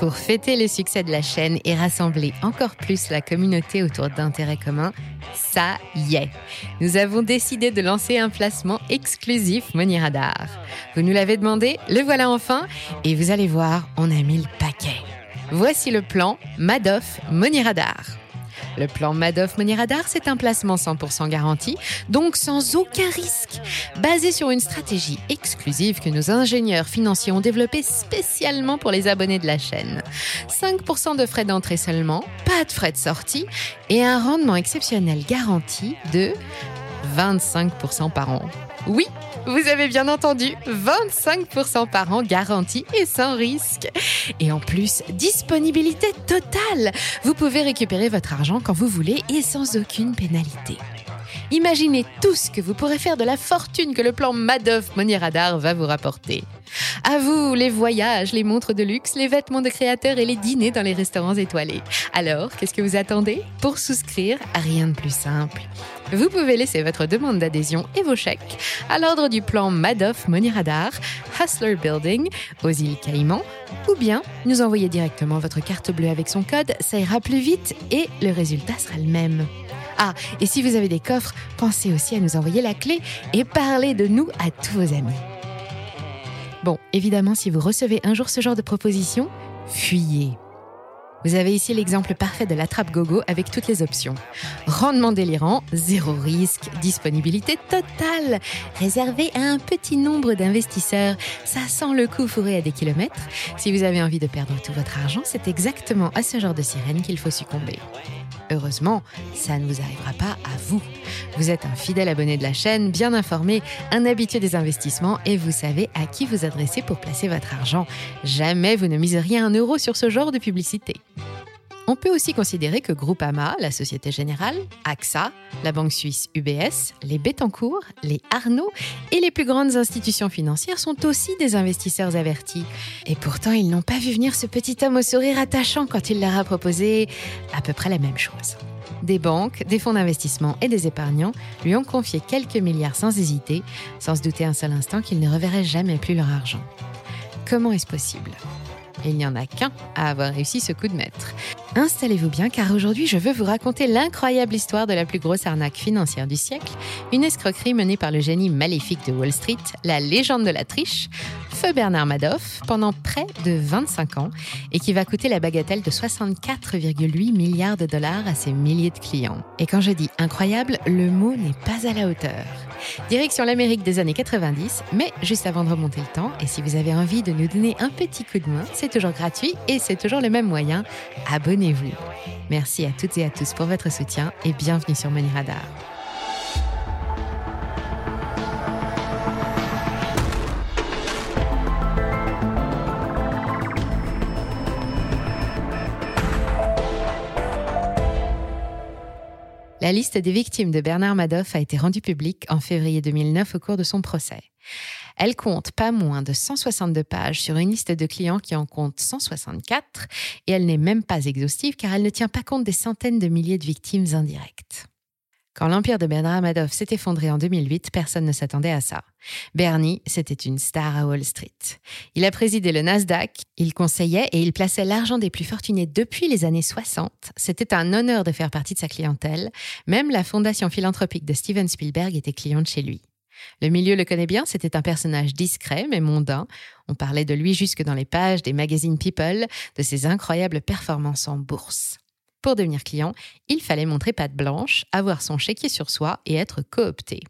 Pour fêter le succès de la chaîne et rassembler encore plus la communauté autour d'intérêts communs, ça y est. Nous avons décidé de lancer un placement exclusif Money Radar. Vous nous l'avez demandé, le voilà enfin, et vous allez voir, on a mis le paquet. Voici le plan Madoff Money Radar. Le plan Madoff Money Radar, c'est un placement 100% garanti, donc sans aucun risque, basé sur une stratégie exclusive que nos ingénieurs financiers ont développée spécialement pour les abonnés de la chaîne. 5% de frais d'entrée seulement, pas de frais de sortie et un rendement exceptionnel garanti de 25% par an. Oui, vous avez bien entendu, 25% par an garanti et sans risque. Et en plus, disponibilité totale. Vous pouvez récupérer votre argent quand vous voulez et sans aucune pénalité. Imaginez tout ce que vous pourrez faire de la fortune que le plan Madoff Money Radar va vous rapporter. À vous, les voyages, les montres de luxe, les vêtements de créateurs et les dîners dans les restaurants étoilés. Alors, qu'est-ce que vous attendez? Pour souscrire, rien de plus simple. Vous pouvez laisser votre demande d'adhésion et vos chèques à l'ordre du plan Madoff Money Radar, Hustler Building, aux îles Caïmans, ou bien nous envoyer directement votre carte bleue avec son code, ça ira plus vite et le résultat sera le même. Ah, et si vous avez des coffres, pensez aussi à nous envoyer la clé et parlez de nous à tous vos amis. Bon, évidemment, si vous recevez un jour ce genre de proposition, fuyez. Vous avez ici l'exemple parfait de l'attrape gogo avec toutes les options. Rendement délirant, zéro risque, disponibilité totale, réservé à un petit nombre d'investisseurs. Ça sent le coup fourré à des kilomètres. Si vous avez envie de perdre tout votre argent, c'est exactement à ce genre de sirène qu'il faut succomber. Heureusement, ça ne vous arrivera pas à vous. Vous êtes un fidèle abonné de la chaîne, bien informé, un habitué des investissements et vous savez à qui vous adresser pour placer votre argent. Jamais vous ne miseriez un euro sur ce genre de publicité. On peut aussi considérer que Groupama, la Société Générale, AXA, la banque suisse UBS, les Bettencourt, les Arnaud et les plus grandes institutions financières sont aussi des investisseurs avertis. Et pourtant, ils n'ont pas vu venir ce petit homme au sourire attachant quand il leur a proposé à peu près la même chose. Des banques, des fonds d'investissement et des épargnants lui ont confié quelques milliards sans hésiter, sans se douter un seul instant qu'ils ne reverraient jamais plus leur argent. Comment est-ce possible? Il n'y en a qu'un à avoir réussi ce coup de maître. Installez-vous bien car aujourd'hui je veux vous raconter l'incroyable histoire de la plus grosse arnaque financière du siècle, une escroquerie menée par le génie maléfique de Wall Street, la légende de la triche, Feu Bernard Madoff, pendant près de 25 ans et qui va coûter la bagatelle de 64,8 milliards de dollars à ses milliers de clients. Et quand je dis incroyable, le mot n'est pas à la hauteur. Direction l'Amérique des années 90, mais juste avant de remonter le temps, et si vous avez envie de nous donner un petit coup de main, c'est toujours gratuit et c'est toujours le même moyen. Abonnez-vous. Merci à toutes et à tous pour votre soutien et bienvenue sur Money Radar. La liste des victimes de Bernard Madoff a été rendue publique en février 2009 au cours de son procès. Elle compte pas moins de 162 pages sur une liste de clients qui en compte 164 et elle n'est même pas exhaustive car elle ne tient pas compte des centaines de milliers de victimes indirectes. Quand l'empire de Bernard Madoff s'est effondré en 2008, personne ne s'attendait à ça. Bernie, c'était une star à Wall Street. Il a présidé le Nasdaq, il conseillait et il plaçait l'argent des plus fortunés depuis les années 60. C'était un honneur de faire partie de sa clientèle. Même la fondation philanthropique de Steven Spielberg était cliente chez lui. Le milieu le connaît bien, c'était un personnage discret mais mondain. On parlait de lui jusque dans les pages des magazines People, de ses incroyables performances en bourse. Pour devenir client, il fallait montrer patte blanche, avoir son chéquier sur soi et être coopté.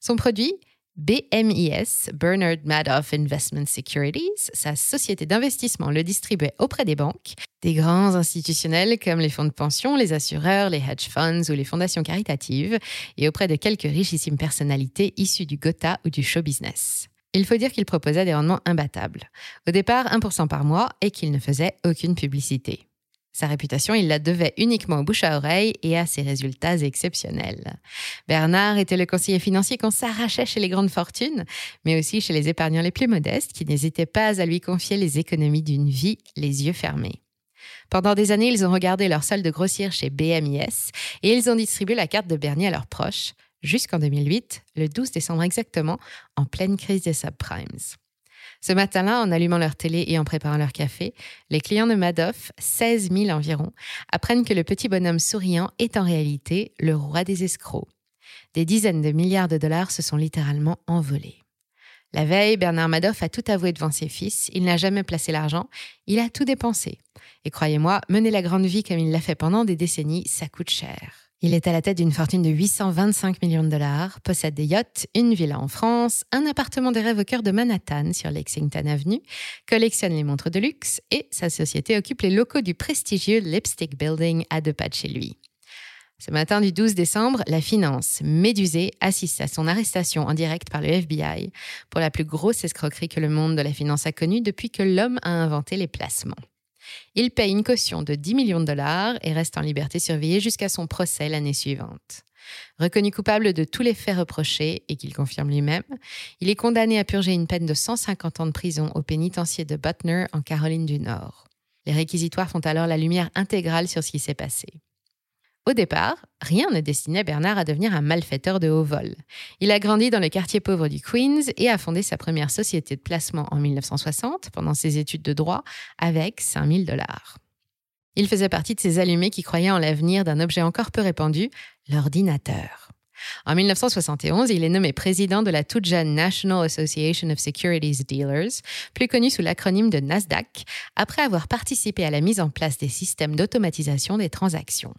Son produit BMIS, Bernard Madoff Investment Securities, sa société d'investissement le distribuait auprès des banques, des grands institutionnels comme les fonds de pension, les assureurs, les hedge funds ou les fondations caritatives, et auprès de quelques richissimes personnalités issues du Gotha ou du show business. Il faut dire qu'il proposait des rendements imbattables. Au départ, 1% par mois et qu'il ne faisait aucune publicité. Sa réputation, il la devait uniquement au bouche à oreille et à ses résultats exceptionnels. Bernard était le conseiller financier qu'on s'arrachait chez les grandes fortunes, mais aussi chez les épargnants les plus modestes qui n'hésitaient pas à lui confier les économies d'une vie les yeux fermés. Pendant des années, ils ont regardé leur solde grossir chez BMIS et ils ont distribué la carte de Bernier à leurs proches, jusqu'en 2008, le 12 décembre exactement, en pleine crise des subprimes. Ce matin-là, en allumant leur télé et en préparant leur café, les clients de Madoff, 16 000 environ, apprennent que le petit bonhomme souriant est en réalité le roi des escrocs. Des dizaines de milliards de dollars se sont littéralement envolés. La veille, Bernard Madoff a tout avoué devant ses fils. Il n'a jamais placé l'argent. Il a tout dépensé. Et croyez-moi, mener la grande vie comme il l'a fait pendant des décennies, ça coûte cher. Il est à la tête d'une fortune de 825 millions de dollars, possède des yachts, une villa en France, un appartement des rêves au cœur de Manhattan sur Lexington Avenue, collectionne les montres de luxe et sa société occupe les locaux du prestigieux Lipstick Building à deux pas de chez lui. Ce matin du 12 décembre, la finance médusée assiste à son arrestation en direct par le FBI pour la plus grosse escroquerie que le monde de la finance a connue depuis que l'homme a inventé les placements. Il paye une caution de 10 millions de dollars et reste en liberté surveillée jusqu'à son procès l'année suivante. Reconnu coupable de tous les faits reprochés et qu'il confirme lui-même, il est condamné à purger une peine de 150 ans de prison au pénitencier de Butner en Caroline du Nord. Les réquisitoires font alors la lumière intégrale sur ce qui s'est passé. Au départ, rien ne destinait Bernard à devenir un malfaiteur de haut vol. Il a grandi dans le quartier pauvre du Queens et a fondé sa première société de placement en 1960 pendant ses études de droit avec 5000 dollars. Il faisait partie de ces allumés qui croyaient en l'avenir d'un objet encore peu répandu, l'ordinateur. En 1971, il est nommé président de la toute National Association of Securities Dealers, plus connue sous l'acronyme de NASDAQ, après avoir participé à la mise en place des systèmes d'automatisation des transactions.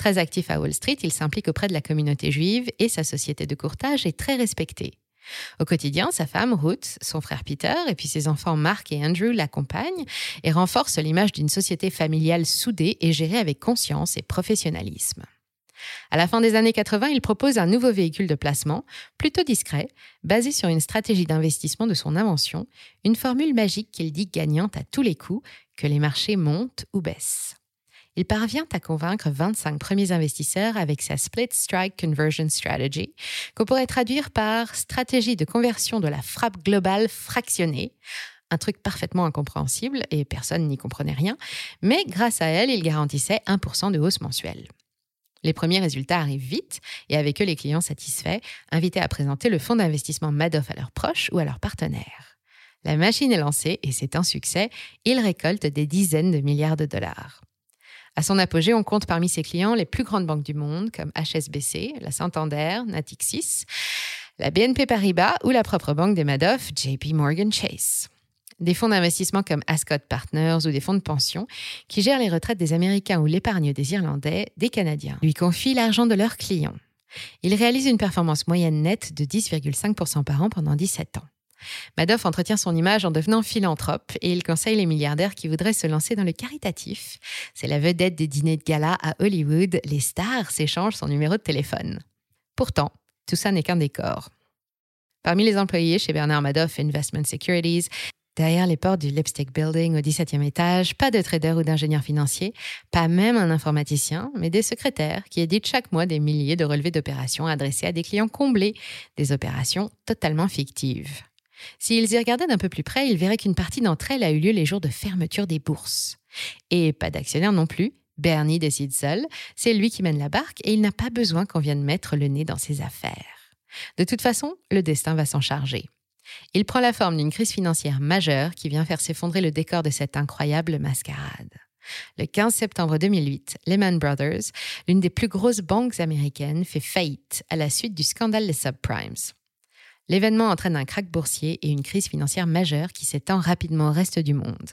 Très actif à Wall Street, il s'implique auprès de la communauté juive et sa société de courtage est très respectée. Au quotidien, sa femme, Ruth, son frère Peter et puis ses enfants Mark et Andrew l'accompagnent et renforcent l'image d'une société familiale soudée et gérée avec conscience et professionnalisme. À la fin des années 80, il propose un nouveau véhicule de placement, plutôt discret, basé sur une stratégie d'investissement de son invention, une formule magique qu'il dit gagnante à tous les coups, que les marchés montent ou baissent il parvient à convaincre 25 premiers investisseurs avec sa Split Strike Conversion Strategy, qu'on pourrait traduire par stratégie de conversion de la frappe globale fractionnée. Un truc parfaitement incompréhensible et personne n'y comprenait rien, mais grâce à elle, il garantissait 1% de hausse mensuelle. Les premiers résultats arrivent vite et avec eux les clients satisfaits, invités à présenter le fonds d'investissement Madoff à leurs proches ou à leurs partenaires. La machine est lancée et c'est un succès. Il récolte des dizaines de milliards de dollars. À son apogée, on compte parmi ses clients les plus grandes banques du monde comme HSBC, la Santander, Natixis, la BNP Paribas ou la propre banque des Madoff, JP Morgan Chase. Des fonds d'investissement comme Ascot Partners ou des fonds de pension qui gèrent les retraites des Américains ou l'épargne des Irlandais, des Canadiens, lui confient l'argent de leurs clients. Il réalise une performance moyenne nette de 10,5% par an pendant 17 ans. Madoff entretient son image en devenant philanthrope et il conseille les milliardaires qui voudraient se lancer dans le caritatif. C'est la vedette des dîners de gala à Hollywood. Les stars s'échangent son numéro de téléphone. Pourtant, tout ça n'est qu'un décor. Parmi les employés chez Bernard Madoff Investment Securities, derrière les portes du Lipstick Building au 17e étage, pas de trader ou d'ingénieur financier, pas même un informaticien, mais des secrétaires qui éditent chaque mois des milliers de relevés d'opérations adressés à des clients comblés, des opérations totalement fictives. S'ils y regardaient d'un peu plus près, ils verraient qu'une partie d'entre elles a eu lieu les jours de fermeture des bourses. Et pas d'actionnaire non plus. Bernie décide seul, c'est lui qui mène la barque et il n'a pas besoin qu'on vienne mettre le nez dans ses affaires. De toute façon, le destin va s'en charger. Il prend la forme d'une crise financière majeure qui vient faire s'effondrer le décor de cette incroyable mascarade. Le 15 septembre 2008, Lehman Brothers, l'une des plus grosses banques américaines, fait faillite à la suite du scandale des subprimes. L'événement entraîne un krach boursier et une crise financière majeure qui s'étend rapidement au reste du monde.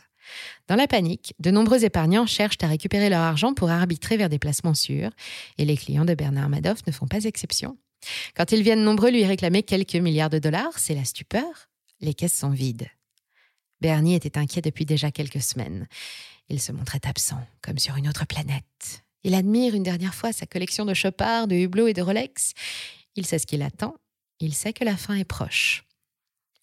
Dans la panique, de nombreux épargnants cherchent à récupérer leur argent pour arbitrer vers des placements sûrs, et les clients de Bernard Madoff ne font pas exception. Quand ils viennent nombreux lui réclamer quelques milliards de dollars, c'est la stupeur. Les caisses sont vides. Bernie était inquiet depuis déjà quelques semaines. Il se montrait absent, comme sur une autre planète. Il admire une dernière fois sa collection de Chopard, de Hublot et de Rolex. Il sait ce qu'il attend il sait que la fin est proche.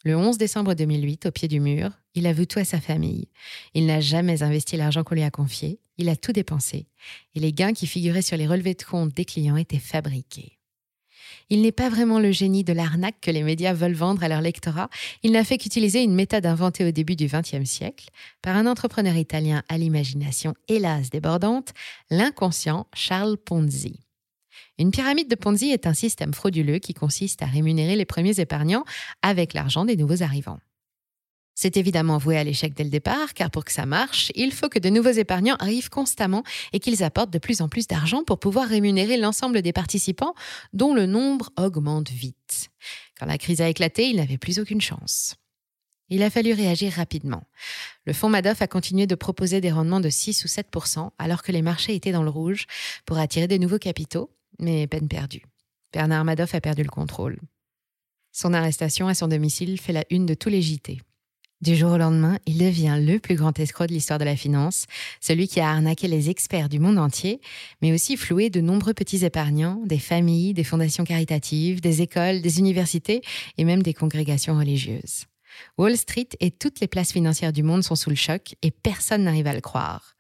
Le 11 décembre 2008, au pied du mur, il avoue tout à sa famille. Il n'a jamais investi l'argent qu'on lui a confié, il a tout dépensé, et les gains qui figuraient sur les relevés de compte des clients étaient fabriqués. Il n'est pas vraiment le génie de l'arnaque que les médias veulent vendre à leur lectorat, il n'a fait qu'utiliser une méthode inventée au début du XXe siècle par un entrepreneur italien à l'imagination hélas débordante, l'inconscient Charles Ponzi. Une pyramide de Ponzi est un système frauduleux qui consiste à rémunérer les premiers épargnants avec l'argent des nouveaux arrivants. C'est évidemment voué à l'échec dès le départ, car pour que ça marche, il faut que de nouveaux épargnants arrivent constamment et qu'ils apportent de plus en plus d'argent pour pouvoir rémunérer l'ensemble des participants, dont le nombre augmente vite. Quand la crise a éclaté, il n'avait plus aucune chance. Il a fallu réagir rapidement. Le fonds Madoff a continué de proposer des rendements de 6 ou 7% alors que les marchés étaient dans le rouge pour attirer des nouveaux capitaux, mais peine perdue. Bernard Madoff a perdu le contrôle. Son arrestation à son domicile fait la une de tous les JT. Du jour au lendemain, il devient le plus grand escroc de l'histoire de la finance, celui qui a arnaqué les experts du monde entier, mais aussi floué de nombreux petits épargnants, des familles, des fondations caritatives, des écoles, des universités et même des congrégations religieuses. Wall Street et toutes les places financières du monde sont sous le choc et personne n'arrive à le croire.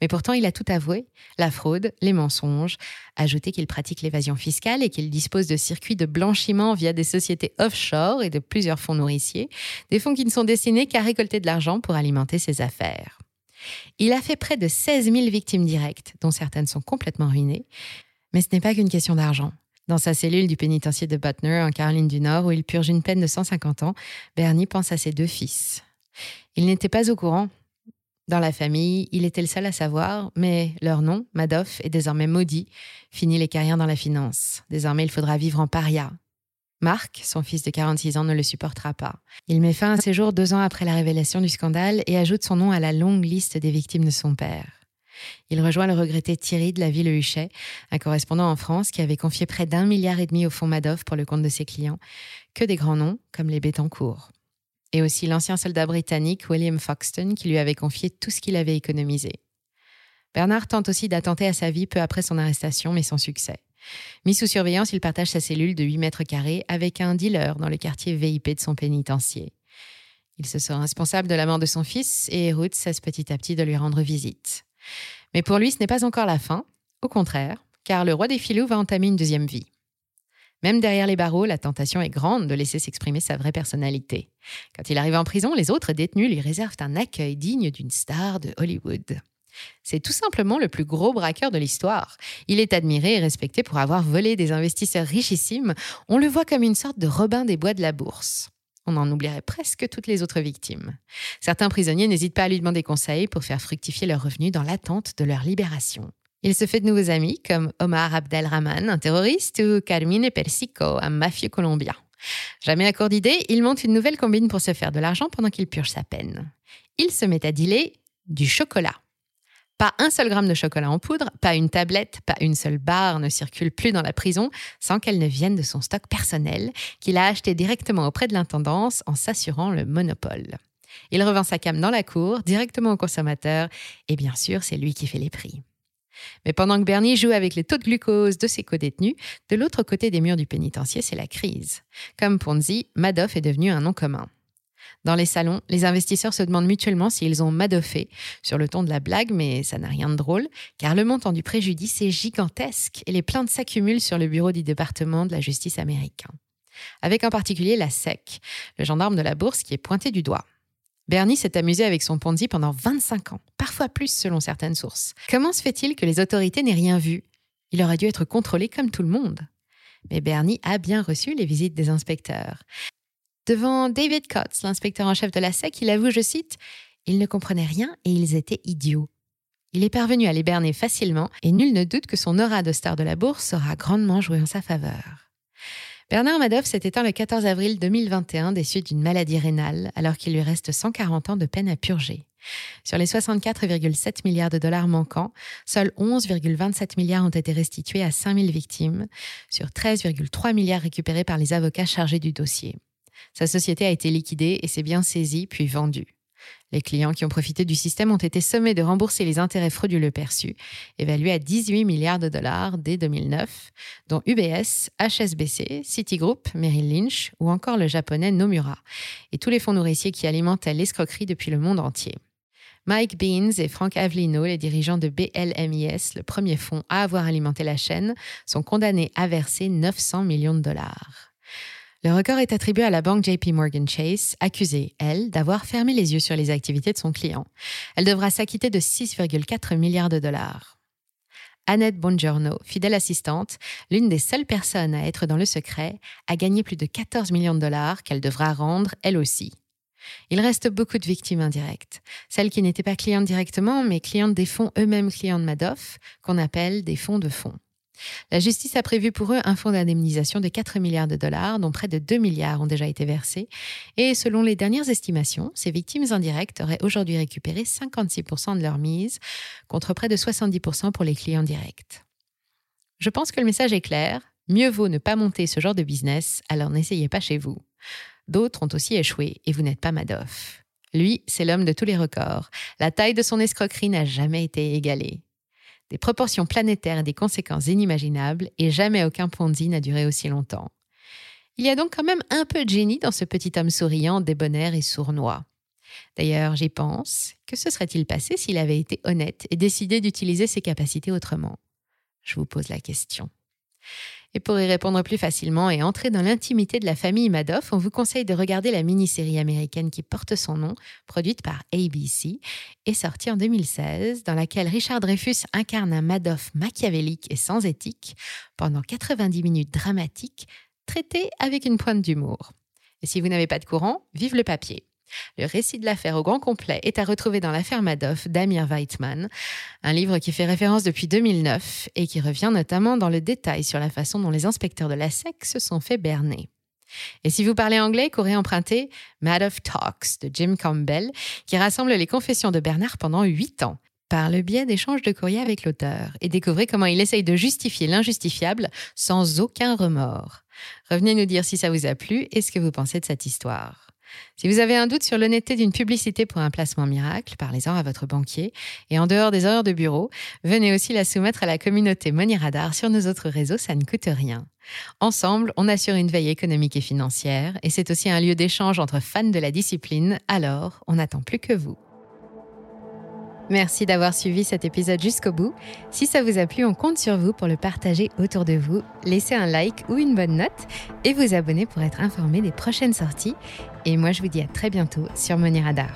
Mais pourtant, il a tout avoué, la fraude, les mensonges, ajouté qu'il pratique l'évasion fiscale et qu'il dispose de circuits de blanchiment via des sociétés offshore et de plusieurs fonds nourriciers, des fonds qui ne sont destinés qu'à récolter de l'argent pour alimenter ses affaires. Il a fait près de 16 000 victimes directes, dont certaines sont complètement ruinées. Mais ce n'est pas qu'une question d'argent. Dans sa cellule du pénitencier de Butner, en Caroline du Nord, où il purge une peine de 150 ans, Bernie pense à ses deux fils. Il n'était pas au courant. Dans la famille, il était le seul à savoir, mais leur nom, Madoff, est désormais maudit. Fini les carrières dans la finance. Désormais, il faudra vivre en paria. Marc, son fils de 46 ans, ne le supportera pas. Il met fin à ses jours deux ans après la révélation du scandale et ajoute son nom à la longue liste des victimes de son père. Il rejoint le regretté Thierry de la ville Huchet, un correspondant en France qui avait confié près d'un milliard et demi au fonds Madoff pour le compte de ses clients, que des grands noms comme les Bettencourt. Et aussi l'ancien soldat britannique William Foxton qui lui avait confié tout ce qu'il avait économisé. Bernard tente aussi d'attenter à sa vie peu après son arrestation, mais sans succès. Mis sous surveillance, il partage sa cellule de 8 mètres carrés avec un dealer dans le quartier VIP de son pénitencier. Il se sent responsable de la mort de son fils et Ruth cesse petit à petit de lui rendre visite. Mais pour lui, ce n'est pas encore la fin, au contraire, car le roi des filous va entamer une deuxième vie. Même derrière les barreaux, la tentation est grande de laisser s'exprimer sa vraie personnalité. Quand il arrive en prison, les autres détenus lui réservent un accueil digne d'une star de Hollywood. C'est tout simplement le plus gros braqueur de l'histoire. Il est admiré et respecté pour avoir volé des investisseurs richissimes. On le voit comme une sorte de Robin des Bois de la bourse on en oublierait presque toutes les autres victimes. Certains prisonniers n'hésitent pas à lui demander conseil pour faire fructifier leurs revenus dans l'attente de leur libération. Il se fait de nouveaux amis comme Omar Abdelrahman, un terroriste, ou Carmine Persico, un mafieux colombien. Jamais à court d'idées, il monte une nouvelle combine pour se faire de l'argent pendant qu'il purge sa peine. Il se met à dealer du chocolat. Pas un seul gramme de chocolat en poudre, pas une tablette, pas une seule barre ne circule plus dans la prison sans qu'elle ne vienne de son stock personnel qu'il a acheté directement auprès de l'intendance en s'assurant le monopole. Il revend sa cam dans la cour, directement au consommateur, et bien sûr, c'est lui qui fait les prix. Mais pendant que Bernie joue avec les taux de glucose de ses codétenus, de l'autre côté des murs du pénitencier, c'est la crise. Comme Ponzi, Madoff est devenu un nom commun. Dans les salons, les investisseurs se demandent mutuellement s'ils ont madoffé, sur le ton de la blague, mais ça n'a rien de drôle, car le montant du préjudice est gigantesque et les plaintes s'accumulent sur le bureau du département de la justice américain. Avec en particulier la SEC, le gendarme de la bourse qui est pointé du doigt. Bernie s'est amusé avec son Ponzi pendant 25 ans, parfois plus selon certaines sources. Comment se fait-il que les autorités n'aient rien vu? Il aurait dû être contrôlé comme tout le monde. Mais Bernie a bien reçu les visites des inspecteurs. Devant David Coates, l'inspecteur en chef de la SEC, il avoue, je cite, Ils ne comprenaient rien et ils étaient idiots. Il est parvenu à les berner facilement et nul ne doute que son aura de star de la bourse sera grandement joué en sa faveur. Bernard Madoff s'est éteint le 14 avril 2021 des suites d'une maladie rénale alors qu'il lui reste 140 ans de peine à purger. Sur les 64,7 milliards de dollars manquants, seuls 11,27 milliards ont été restitués à 5000 victimes, sur 13,3 milliards récupérés par les avocats chargés du dossier. Sa société a été liquidée et s'est bien saisie puis vendue. Les clients qui ont profité du système ont été sommés de rembourser les intérêts frauduleux perçus, évalués à 18 milliards de dollars dès 2009, dont UBS, HSBC, Citigroup, Merrill Lynch ou encore le japonais Nomura, et tous les fonds nourriciers qui alimentaient l'escroquerie depuis le monde entier. Mike Beans et Frank Avlino, les dirigeants de BLMIS, le premier fonds à avoir alimenté la chaîne, sont condamnés à verser 900 millions de dollars. Le record est attribué à la banque JP Morgan Chase, accusée, elle, d'avoir fermé les yeux sur les activités de son client. Elle devra s'acquitter de 6,4 milliards de dollars. Annette Bongiorno, fidèle assistante, l'une des seules personnes à être dans le secret, a gagné plus de 14 millions de dollars qu'elle devra rendre elle aussi. Il reste beaucoup de victimes indirectes, celles qui n'étaient pas clientes directement, mais clientes des fonds eux-mêmes clients de Madoff, qu'on appelle des fonds de fonds. La justice a prévu pour eux un fonds d'indemnisation de 4 milliards de dollars, dont près de 2 milliards ont déjà été versés. Et selon les dernières estimations, ces victimes indirectes auraient aujourd'hui récupéré 56% de leur mise, contre près de 70% pour les clients directs. Je pense que le message est clair. Mieux vaut ne pas monter ce genre de business, alors n'essayez pas chez vous. D'autres ont aussi échoué et vous n'êtes pas Madoff. Lui, c'est l'homme de tous les records. La taille de son escroquerie n'a jamais été égalée des proportions planétaires et des conséquences inimaginables, et jamais aucun Ponzi n'a duré aussi longtemps. Il y a donc quand même un peu de génie dans ce petit homme souriant, débonnaire et sournois. D'ailleurs, j'y pense, que se serait-il passé s'il avait été honnête et décidé d'utiliser ses capacités autrement? Je vous pose la question. Et pour y répondre plus facilement et entrer dans l'intimité de la famille Madoff, on vous conseille de regarder la mini-série américaine qui porte son nom, produite par ABC et sortie en 2016, dans laquelle Richard Dreyfus incarne un Madoff machiavélique et sans éthique pendant 90 minutes dramatiques, traitées avec une pointe d'humour. Et si vous n'avez pas de courant, vive le papier. Le récit de l'affaire au grand complet est à retrouver dans l'affaire Madoff d'Amir Weitman, un livre qui fait référence depuis 2009 et qui revient notamment dans le détail sur la façon dont les inspecteurs de la SEC se sont fait berner. Et si vous parlez anglais, courez emprunter Madoff Talks de Jim Campbell, qui rassemble les confessions de Bernard pendant huit ans, par le biais d'échanges de courriers avec l'auteur, et découvrez comment il essaye de justifier l'injustifiable sans aucun remords. Revenez nous dire si ça vous a plu et ce que vous pensez de cette histoire. Si vous avez un doute sur l'honnêteté d'une publicité pour un placement miracle, parlez-en à votre banquier. Et en dehors des heures de bureau, venez aussi la soumettre à la communauté Money Radar sur nos autres réseaux, ça ne coûte rien. Ensemble, on assure une veille économique et financière, et c'est aussi un lieu d'échange entre fans de la discipline, alors on n'attend plus que vous. Merci d'avoir suivi cet épisode jusqu'au bout. Si ça vous a plu, on compte sur vous pour le partager autour de vous. Laissez un like ou une bonne note et vous abonner pour être informé des prochaines sorties. Et moi, je vous dis à très bientôt sur Money Radar.